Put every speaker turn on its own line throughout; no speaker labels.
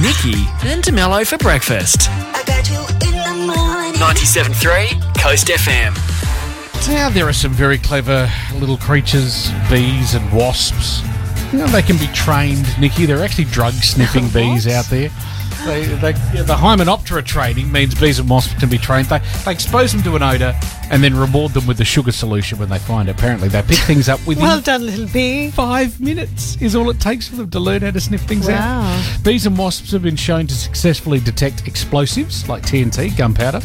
Nikki and DeMello for breakfast.
I got you in the morning.
97.3 Coast FM.
Now there are some very clever little creatures, bees and wasps. You know they can be trained, Nikki. They're actually drug sniffing bees out there. They, they, yeah, the Hymenoptera training means bees and wasps can be trained. They, they expose them to an odour and then reward them with the sugar solution when they find it. Apparently, they pick things up within
Well done, little bee.
five minutes is all it takes for them to learn how to sniff things
Wow.
out. Bees and wasps have been shown to successfully detect explosives like TNT, gunpowder.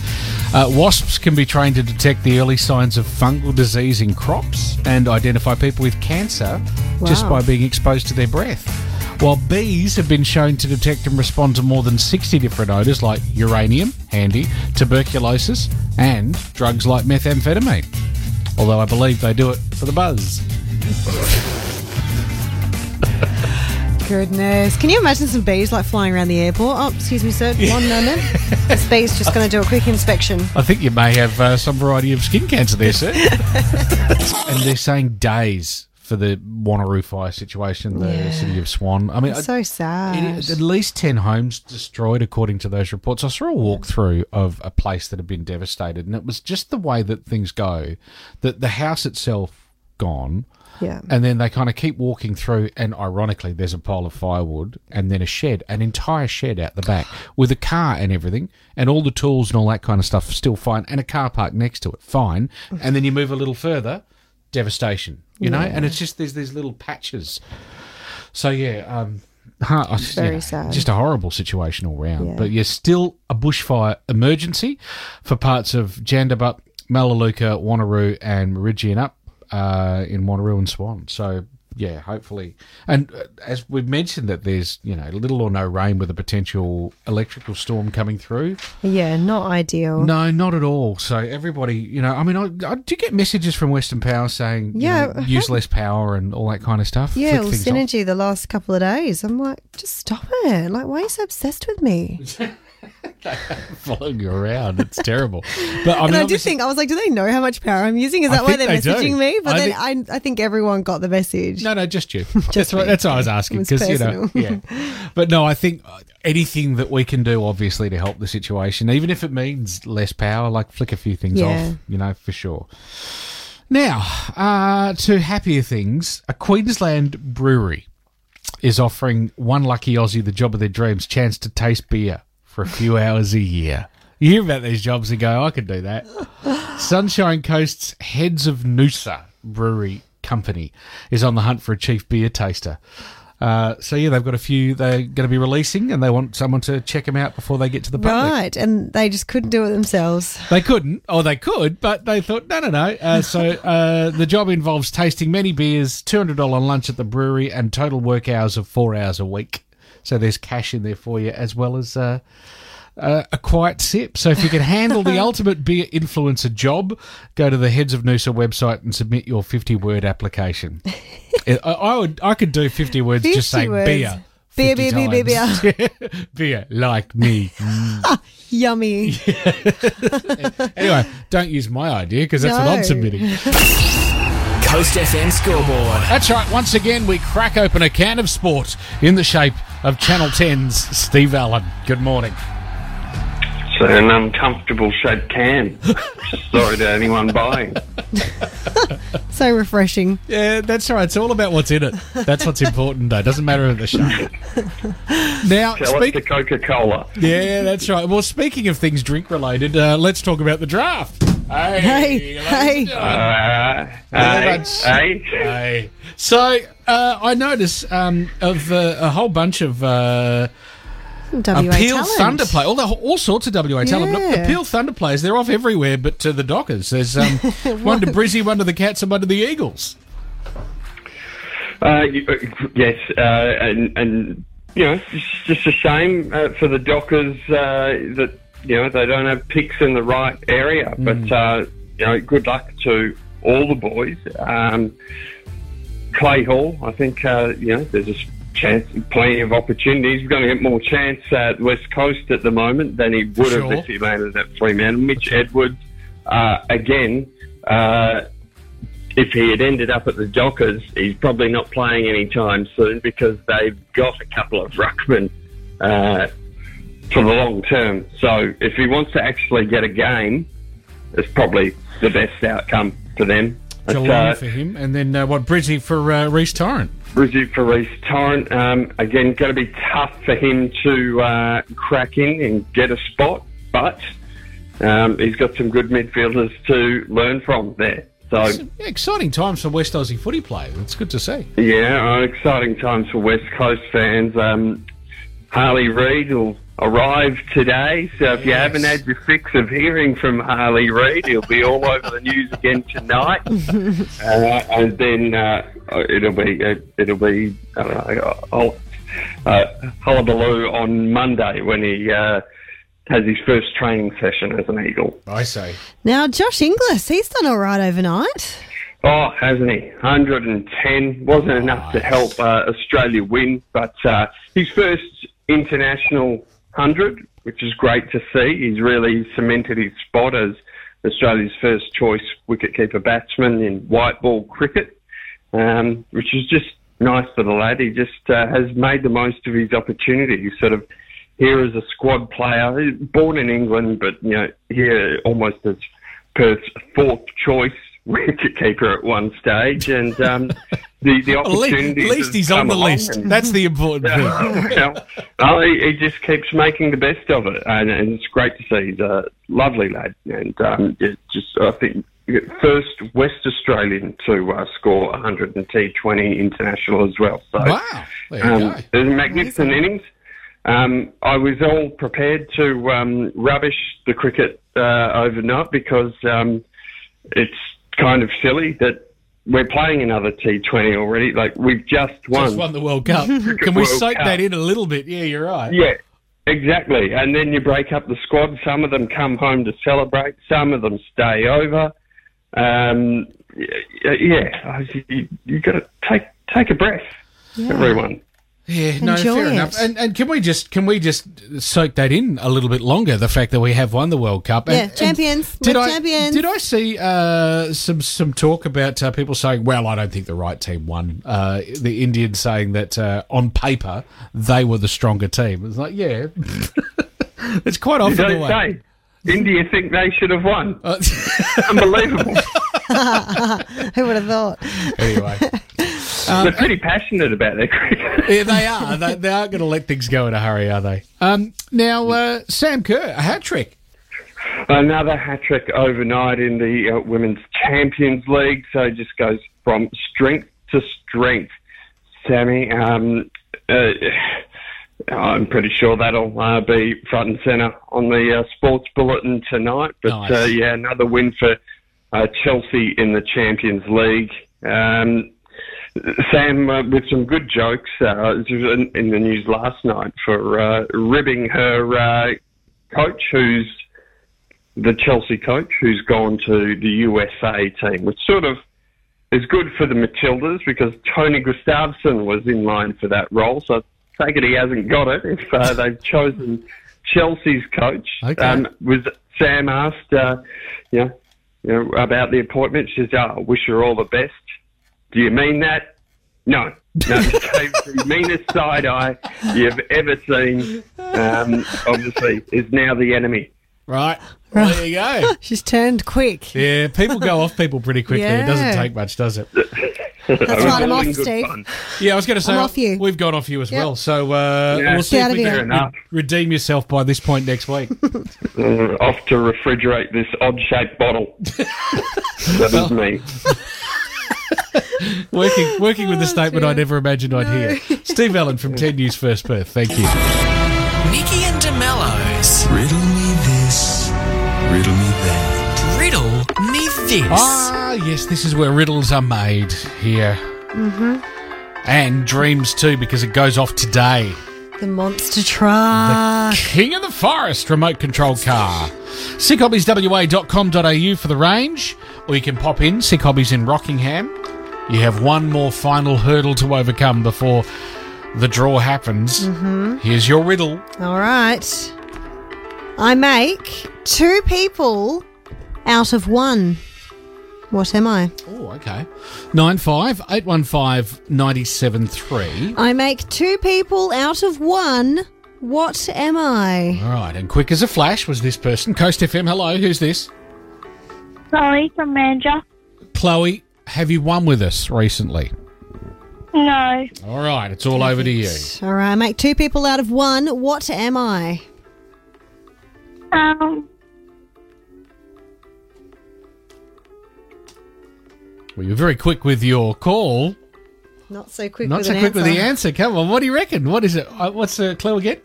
Uh, wasps can be trained to detect the early signs of fungal disease in crops and identify people with cancer just by being exposed to their breath. While bees have been shown to detect and respond to more than 60 different odours like uranium, handy, tuberculosis, and drugs like methamphetamine. Although I believe they do it for the buzz.
Goodness. Can you imagine some bees like flying around the airport? Oh, excuse me, sir. One moment. This bee's just going to do a quick inspection.
I think you may have uh, some variety of skin cancer there, sir. and they're saying days for the Wanneroo fire situation, the
Yeah.
city of Swan. I mean, I-
So sad.
it at least 10 homes destroyed, according to those reports. I saw a walkthrough of a place that had been devastated, and it was just the way that things go that the house itself gone.
Yeah.
And then they kind of keep walking through, and ironically, there's a pile of firewood and then a shed, an entire shed out the back with a car and everything, and all the tools and all that kind of stuff still fine, and a car park next to it, fine. And then you move a little further, devastation, you know? And it's just there's these little patches. So, yeah, um, huh, just-
Very
yeah,
sad.
Just a horrible situation all round.
Yeah.
But you're still a bushfire emergency for parts of Jandabup, Melaleuca, Wanneroo, and Meridian up uh, in Wanneroo and Swan. So yeah, hopefully, and uh, as we've mentioned that there's you know little or no rain with a potential electrical storm coming through.
Yeah, not ideal.
No, not at all. So everybody, you know, I mean, I, I do get messages from Western Power saying, you
Yeah,
know, use less power and all that kind of stuff.
Yeah, well,
things off.
the last couple of days. I'm like, just stop it. Like, why are you so obsessed with me?
following you around. It's terrible. But I mean,
and I did think I was like, do they know how much power I'm using? Is that why they're
they do.
messaging me? But
I
then I, I think everyone got the message.
No, no, just you. that's what that's what I was asking because you know, yeah. But no, I think uh, anything that we can do, obviously, to help the situation, even if it means less power, like flick a few things
Yeah.
off, you know, for sure. Now, uh, to happier things, a Queensland brewery is offering one lucky Aussie the job of their dreams, chance to taste beer for a few hours a year. You hear about these jobs and go, I could do that. Sunshine Coast's Heads of Noosa Brewery Company is on the hunt for a chief beer taster. Uh, so yeah, they've got a few they're going to be releasing, and they want someone to check them out before they get to the public.
Right, and they just couldn't do it themselves.
They couldn't, or they could, but they thought, no, no, no. Uh, so uh, the job involves tasting many beers, two hundred dollar lunch at the brewery, and total work hours of four hours a week. So there's cash in there for you, as well as uh, uh, a quiet sip. So if you can handle the ultimate beer influencer job, go to the Heads of Noosa website and submit your fifty word application. I, I would, I could do fifty words
50
just saying
words.
beer.
Beer,
50
beer, beer, beer,
beer, like me.
Yummy.
Anyway, don't use my idea because that's what I'm submitting.
Coast FM scoreboard.
That's right. Once again, we crack open a can of sport in the shape of Channel 10's Steve Allen. Good morning.
It's an uncomfortable shaped can. Sorry to anyone buying.
so refreshing.
Yeah, that's right. It's all about what's in it. That's what's important, though. Doesn't matter the shape. Now,
Tell
speak-
it to Coca Cola.
yeah, that's right. Well, speaking of things drink related, uh, let's talk about the draft. Hey,
Hey, hey.
Uh, hey, hey.
Hey. So uh, I notice um, of uh, a whole bunch of uh,
WA
Appeal
talent.
Thunder play, all, the, all sorts of WA talent. But
Yeah.
Appeal Thunder players, they're off everywhere but to the Dockers. There's um, one to Brizzy, one to the Cats, and one to the Eagles.
Uh, uh, yes, uh, and, and, you know, it's just a shame uh, for the Dockers uh, that, you know, they don't have picks in the right area. But, uh, you know, good luck to all the boys. Um, Clay Hall, I think, uh, you know, there's a chance, plenty of opportunities. He's going to get more chance at West Coast at the moment than he would
Sure.
have if he landed at Fremantle. Mitch Edwards, uh, again, uh, if he had ended up at the Dockers, he's probably not playing anytime soon because they've got a couple of ruckmen uh, for the long term. So if he wants to actually get a game, it's probably the best outcome for them.
Geelong
uh,
for him, and then uh, what? Brizzy for uh, Reece Torrent.
Brizzy for Reece Torrent. Um, again, going to be tough for him to uh, crack in and get a spot, but um, he's got some good midfielders to learn from there. So,
exciting times for West Aussie footy play. It's good to see.
yeah, uh, exciting times for West Coast fans. Um, Harley Reid will arrive today, so if you haven't had your fix of hearing from Harley Reid, he'll be all over the news again tonight. uh, and then uh, it'll be it'll be I don't know, oh, uh, hullabaloo on Monday when he uh, has his first training session as an Eagle.
I say.
Now, Josh Inglis, he's done all right overnight.
Oh, hasn't he? 110 wasn't enough to help uh, Australia win, but uh, his first international 100, which is great to see. He's really cemented his spot as Australia's first choice wicketkeeper batsman in white ball cricket, um, which is just nice for the lad. He just uh, has made the most of his opportunity. He's sort of here as a squad player, born in England, but you know here almost as Perth's fourth choice wicketkeeper at one stage, and um, the the
At least,
opportunity.
at least he's on the list. That's the important thing.
well, he, he just keeps making the best of it, and, and it's great to see. He's a lovely lad, and um, it just I think first West Australian to uh, score 100 and T20 international as well. So
Wow. There you
um,
go.
it was a magnificent innings. Um, I was all prepared to um, rubbish the cricket uh, overnight because um, it's kind of silly that we're playing another T20 already. Like we've just won.
Just won the World Cup. Can we
World
soak
Cup.
that in a little bit? Yeah, you're right.
Yeah, exactly. And then you break up the squad. Some of them come home to celebrate. Some of them stay over. Um, yeah, you, you got to take take a breath, everyone.
Yeah, no,
Enjoy
fair
it.
enough. And and can we just can we just soak that in a little bit longer? The fact that we have won the World Cup. And-
Yeah,
and
champions.
Did I
champions.
did I see uh, some some talk about uh, people saying, "Well, I don't think the right team won." Uh, the Indians saying that uh, on paper they were the stronger team. It's like, yeah, it's quite often the
don't
way.
say. India think they should have won.
Uh,
Unbelievable.
Who would have thought?
anyway,
They're pretty passionate about their cricket.
yeah, they are. They, they aren't going to let things go in a hurry, are they? Um, now, uh, Sam Kerr, a hat trick.
Another hat trick overnight in the uh, Women's Champions League. So it just goes from strength to strength. Sammy, um, uh, I'm pretty sure that'll uh, be front and centre on the uh, sports bulletin tonight. But
Nice.
uh, yeah, another win for uh, Chelsea in the Champions League. Um, Sam, uh, with some good jokes uh, in, in the news last night for uh, ribbing her uh, coach, who's the Chelsea coach, who's gone to the USA team, which sort of is good for the Matildas because Tony Gustafsson was in line for that role. So I take it he hasn't got it if uh, they've chosen Chelsea's coach.
Okay.
Um, was Sam asked, uh, you know, you know, about the appointment? She says, oh, I wish her all the best. Do you mean that? No. No, the meanest side eye you've ever seen. Um, obviously, is now the enemy.
Right. Well, there you go.
She's turned quick.
Yeah, people go off people pretty quickly. It doesn't take much, does it?
That's right, I'm off, Steve.
fun.
Yeah, I was going to say
I'm off you.
we've gone off you as
Yep.
well. So uh,
Yeah.
we'll see if
out
we can
here.
Fair enough.
redeem yourself by this point next week.
Uh, off to refrigerate this odd-shaped bottle. that is me.
working working with a statement
dear.
I never imagined I'd hear. Steve Allen from 10 News First Perth. Thank you.
Nikki and DeMello's
Riddle me this, riddle me that.
Riddle Me This.
Ah, yes, this is where riddles are made here. Mm-hmm. And dreams too, because it goes off today.
The monster truck.
The King of the Forest remote control car. SickHobbiesWA.com.au for the range, or you can pop in Sick Hobbies in Rockingham. You have one more final hurdle to overcome before the draw happens. Mm-hmm. Here's your riddle.
All right. I make two people out of one. What am I?
Oh, okay. 95 815 973.
I make two people out of one. What am I?
All right, and quick as a flash was this person. Coast FM, hello, who's this?
Chloe from Manager.
Chloe, have you won with us recently?
No.
All right, it's all over to you.
All right, make two people out of one. What am I?
Um,
Well, you're very quick with your call.
Not so quick
Not
with
so
an
quick with the
answer.
answer. Come on, what do you reckon? What is it? Uh, what's the clue again?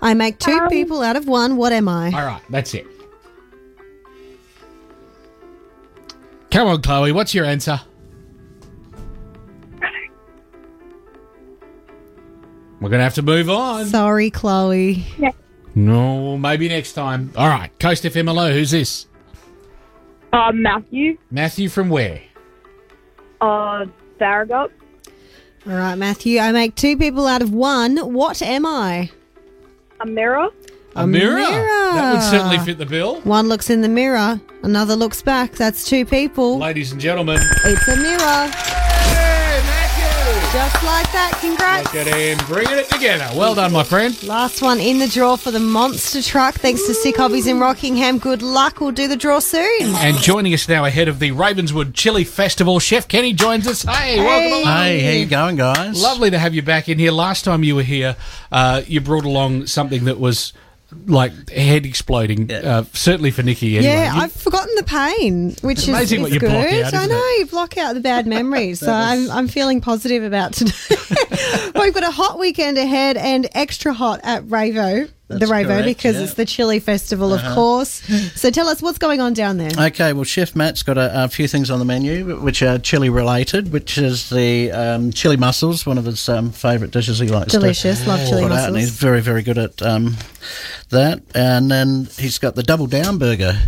I make two
Um,
people out of one. What am I?
All right, that's it. Come on, Chloe, what's your answer? We're going to have to move on.
Sorry, Chloe.
No, maybe next time. All right, Coast FM, hello, who's this?
uh, Matthew.
Matthew from where?
Uh, Farragut.
All right, Matthew. I make two people out of one. What am I?
A mirror.
A,
mirror.
That would certainly fit the bill.
One looks in the mirror, another looks back. That's two people.
Ladies and gentlemen,
It's a mirror.
hey, Matthew!
Just like that. Congrats.
Look at him bringing it together. Well done, my friend.
Last one in the draw for the monster truck. Thanks to Sick Hobbies in Rockingham. Good luck. We'll do the draw soon.
And joining us now ahead of the Ravenswood Chili Festival, Chef Kenny joins us. Hey, welcome along.
Hey, how you going, guys?
Lovely to have you back in here. Last time you were here, uh, you brought along something that was like head exploding, uh, certainly for Nikki. Anyway.
Yeah,
You-
I've forgotten the pain, which
It's
is,
amazing
is
what you
good.
block out,
I
isn't
know
it?
you block out the bad memories, so I'm I'm feeling positive about today. We've got a hot weekend ahead and extra hot at Ravo, the
That's correct,
because
yeah. Uh-huh.
it's the Chili Festival, of course. So tell us what's going on down there.
Okay, well, Chef Matt's got a, a few things on the menu which are chili related, which is the um, chili mussels, one of his um, favourite dishes he likes
Delicious,
to
love chili
put out, and he's very, very good at um, that. And then he's got the double down burger,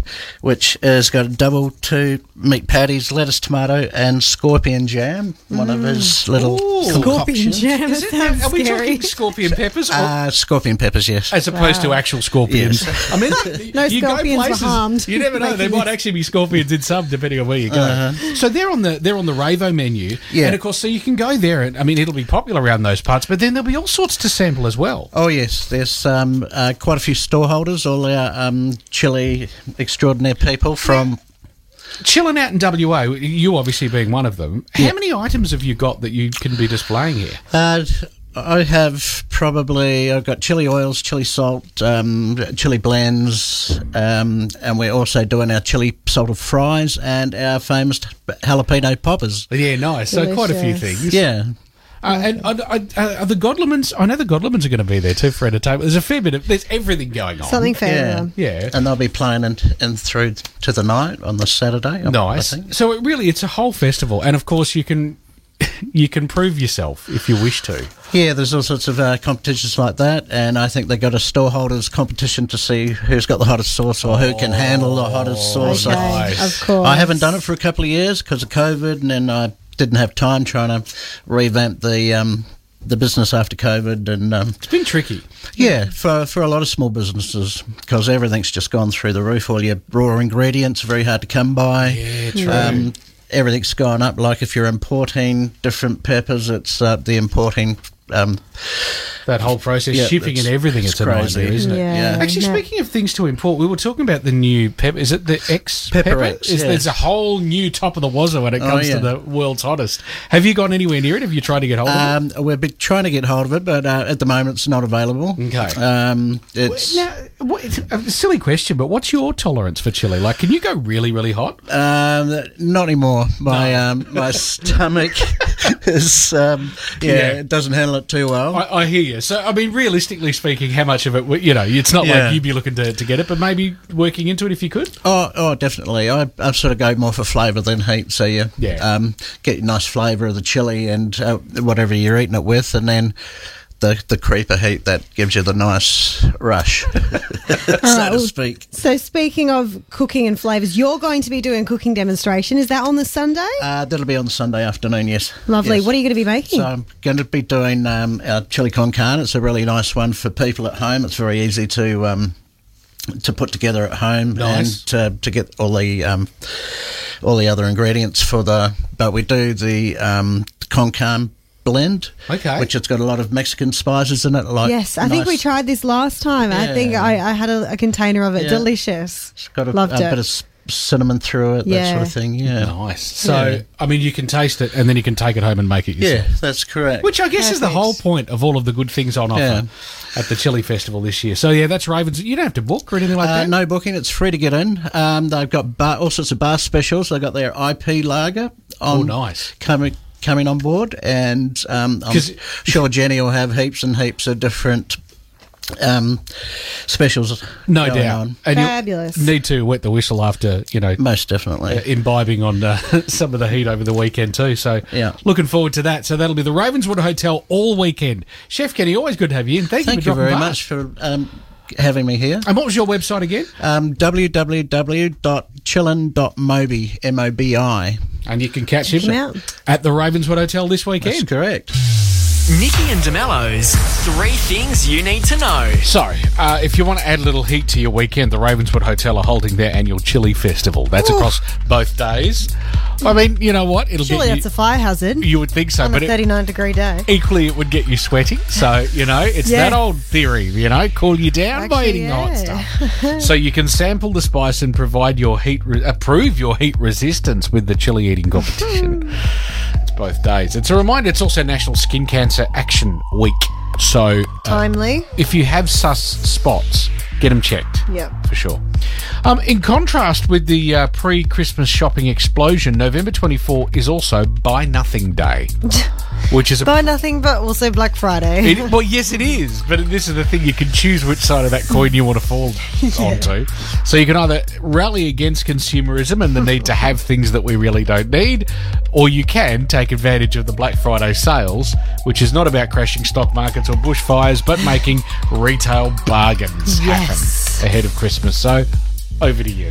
which has got a double two meat patties, lettuce, tomato, and scorpion jam. One of his little
Ooh.
Scorpion
concoctions.
jam.
Is
It
it, are we
scary.
talking scorpion peppers or,
Uh, scorpion peppers, yes.
as opposed to actual scorpions? I mean,
No
you go
scorpions were harmed
You never know; there might actually be scorpions in some, depending on where you go. So they're on the they're on the Ravo menu,
Yeah.
and of course, so you can go there, and I mean, it'll be popular around those parts. But then there'll be all sorts to sample as well.
Oh yes, there's um, uh, quite a few storeholders, all our um, chili extraordinaire people from.
Chilling out in WA, you obviously being one of them. How many items have you got that you can be displaying here?
Uh, I have probably I've got chili oils, chili salt, um, chili blends, um, and we're also doing our chili salted fries and our famous jalapeno poppers.
Yeah, nice. So quite a few things.
Yeah,
Uh, and uh, uh, are the Godlemans? I know the Godlemans are going to be there too for entertainment. There's a fair bit of there's everything going on.
Something fair.
yeah,
Yeah.
and they'll be playing in, in through to the night on the Saturday. I- I
Nice.
think.
So it really, it's a whole festival, and of course you can you can prove yourself if you wish to.
Yeah, there's all sorts of uh, competitions like that, and I think they got a storeholders competition to see who's got the hottest sauce or who can handle the hottest sauce.
Okay,
I-
Nice.
of course.
I haven't done it for a couple of years because of COVID, and then I didn't have time trying to revamp the um, the business after COVID, and um,
It's been tricky.
yeah, for for a lot of small businesses because everything's just gone through the roof. All your raw ingredients are very hard to come by.
Yeah, true.
Um, everything's gone up. Like if you're importing different peppers, it's uh, the importing. Um,
that whole process,
yeah,
shipping and everything. It's,
it's
a
crazy.
nightmare, isn't it?
Yeah.
Actually,
No.
speaking of things to import, we were talking about the new pepper. Is it the X
Pepper X,
Is,
yeah.
There's a whole new top of the wazoo when it
Oh,
comes
yeah.
to the world's hottest. Have you gone anywhere near it? Have you tried to get hold of it?
Um, we've been trying to get hold of it, but uh, at the moment it's not available.
Okay.
Um, it's
Now, what, a silly question, but what's your tolerance for chili? Like, can you go really, really hot?
um, not anymore. My um, my stomach is um, yeah,
Yeah.
it doesn't handle it too well.
I, I hear you. So, I mean, realistically speaking, how much of it, you know, it's not
Yeah.
like you'd be looking to, to get it, but maybe working into it if you could.
Oh, oh, definitely. I, I sort of go more for flavour than heat. So you
Yeah.
um, get a nice flavour of the chili and uh, whatever you're eating it with, and then the the creeper heat that gives you the nice rush, so
right,
to speak.
So speaking of cooking and flavours, you're going to be doing a cooking demonstration. Is that on the Sunday?
Uh, that'll be on Sunday afternoon. Yes.
Lovely.
Yes.
What are you going to be making?
So I'm going to be doing um, our chili con carne. It's a really nice one for people at home. It's very easy to um, to put together at home
Nice.
and to, to get all the um, all the other ingredients for the. But we do the um, con carne blend,
Okay.
which it's got a lot of Mexican spices in it. Like
Yes, I think we tried this last time. I think I, I had a, a container of it.
Yeah.
Delicious.
It's got a,
Loved
a
it.
bit of cinnamon through it, that sort of thing. Yeah,
Nice. So,
Yeah.
I mean, you can taste it and then you can take it home and make it yourself.
yeah, that's correct.
Which I guess is the whole point of all of the good things on offer
Yeah.
at the Chili Festival this year. So, yeah, that's Ravens. You don't have to book or anything like
Uh,
that.
no booking; it's free to get in. Um, they've got bar, all sorts of bar specials. They've got their IP lager on
Oh, nice.
coming coming on board, and um, I'm sure Jenny will have heaps and heaps of different um, specials.
No
going
doubt.
on.
And
Fabulous.
Need to wet the whistle after, you know,
Most definitely.
uh, imbibing on uh, some of the heat over the weekend too. So,
Yeah.
looking forward to that. So that'll be the Ravenswood Hotel all weekend. Chef Kenny, always good to have you in. Thank,
Thank
you
you very
by.
much for um, having me here.
And what was your website again?
Um, www.chillin.mobi, M-O-B-I.
And you can catch him
him out.
at the Ravenswood Hotel this
That's
weekend.
correct.
Nikki and DeMello's Three Things You Need to Know.
So, uh, if you want to add a little heat to your weekend, the Ravenswood Hotel are holding their annual chili festival. That's
Ooh.
across both days. I mean, you know what? It'll
Surely
get
that's
you,
a fire hazard
you would think so,
on a
but it,
39 degree day.
equally it would get you sweating. So, you know, it's
Yeah.
that old theory, you know, cool you down by
Actually,
eating hot stuff. so you can sample the spice and provide your heat, re- uh, prove your heat resistance with the chili eating competition. it's both days. It's a reminder. It's also National Skin Cancer Action Week. So uh,
Timely.
if you have sus spots, get them checked.
Yeah.
For sure. Um, in contrast with the uh, pre Christmas shopping explosion, November 24 is also Buy Nothing Day, which is a
Buy nothing but also Black Friday.
it, well, yes, it is, but this is the thing. You can choose which side of that coin you want to fall onto. So you can either rally against consumerism and the need to have things that we really don't need, or you can take advantage of the Black Friday sales, which is not about crashing stock markets or bushfires, but making retail bargains
Yes.
happen ahead of Christmas. So, over to you.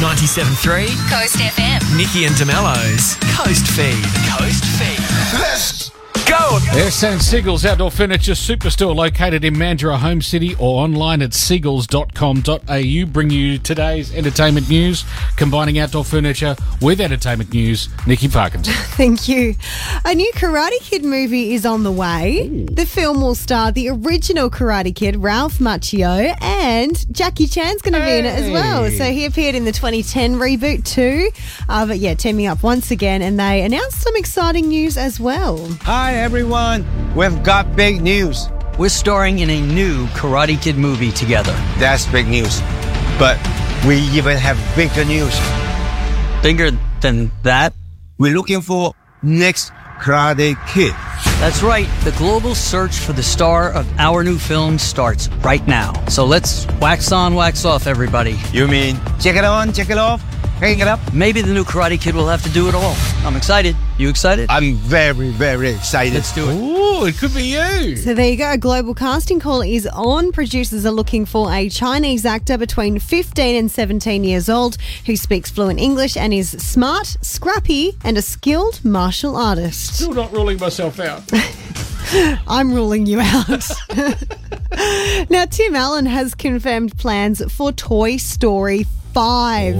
97.3
Coast FM.
Nikki and DeMello's Coast Feed. Coast Feed. Let's go.
There's San Seagulls Outdoor Furniture Superstore located in Mandurah Home City or online at seagulls.com.au. Bring you today's entertainment news, combining outdoor furniture with entertainment news. Nikki Parkinson.
Thank you. A new Karate Kid movie is on the way. The film will star the original Karate Kid, Ralph Macchio, and Jackie Chan's going to be in it as well. So he appeared in the 2010 reboot too. Uh, but yeah, teaming up once again, and they announced some exciting news as well.
Hi everyone, we've got big news.
We're starring in a new Karate Kid movie together.
That's big news. But we even have bigger news.
Bigger than that?
We're looking for next Karate Kid.
That's right. The global search for the star of our new film starts right now. So let's wax on, wax off, everybody.
You mean check it on, check it off, hang it up?
Maybe the new Karate Kid will have to do it all. I'm excited. You excited?
I'm very, very excited.
Let's do it.
Ooh, it could be you.
So there you go. A global casting call is on. Producers are looking for a Chinese actor between 15 and 17 years old who speaks fluent English and is smart, scrappy, and a skilled martial artist.
Still not ruling myself out.
I'm ruling you out. now, Tim Allen has confirmed plans for Toy Story 5.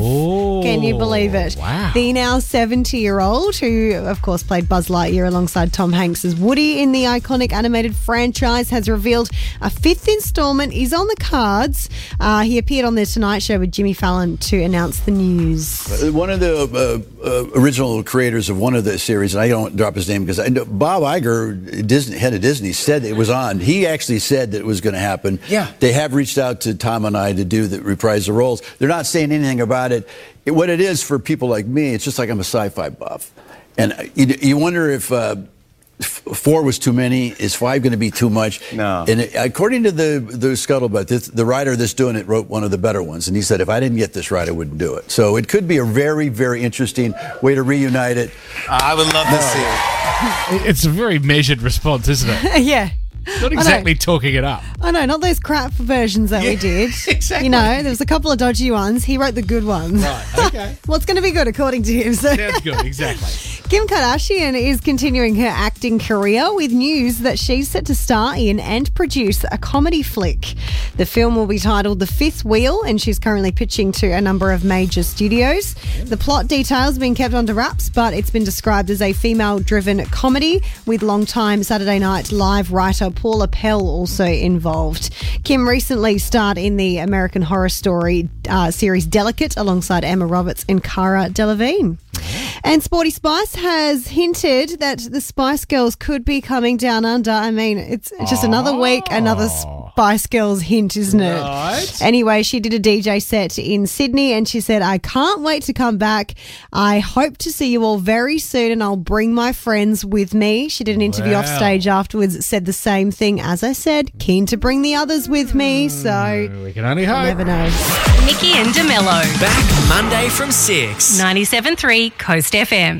Can you believe it?
wow.
The now 70 year old, who of course played Buzz Lightyear alongside Tom Hanks as Woody in the iconic animated franchise, has revealed a fifth installment is on the cards. Uh, he appeared on The Tonight Show with Jimmy Fallon to announce the news.
Uh, One of the uh, uh, original creators of one of the series, and I don't drop his name because I know Bob Iger, Disney, head of Disney, said it was on. He actually said that it was going to happen.
Yeah.
They have reached out to Tom and I to do the reprise the roles. They're not saying anything about it. It- What it is for people like me, it's just like I'm a sci-fi buff, and uh, you, you wonder if. Uh, f- Four was too many. Is five going to be too much?
No.
And it, according to the the scuttlebutt, this, the writer that's doing it wrote one of the better ones, and he said if I didn't get this right, I wouldn't do it. So it could be a very very interesting way to reunite it.
I would love to see it.
It's a very measured response, isn't it?
yeah.
Not exactly talking it up.
I know, not those crap versions that we did.
exactly.
You know, there was a couple of dodgy ones. He wrote the good ones.
Right, okay.
What's going to be good according to him? So
Sounds good, exactly.
Kim Kardashian is continuing her acting career with news that she's set to star in and produce a comedy flick. The film will be titled The Fifth Wheel, and she's currently pitching to a number of major studios. The plot details have been kept under wraps, but it's been described as a female driven comedy with long-time Saturday Night Live writer Paula Pell also involved. Kim recently starred in the American Horror Story uh, series Delicate alongside Emma Roberts and Cara Delevingne. And Sporty Spice has hinted that the Spice Girls could be coming down under. I mean, it's just another week, another oh. Oh. Spice Girls hint, isn't it?
Right.
Anyway, she did a DJ set in Sydney and she said, I can't wait to come back. I hope to see you all very soon and I'll bring my friends with me. She did an interview off stage afterwards, said the same thing. As I said, keen to bring the others with me. So hmm,
We can only hope.
never know.
Nikki and DeMello.
Back Monday from 6.
97.3 Coast FM.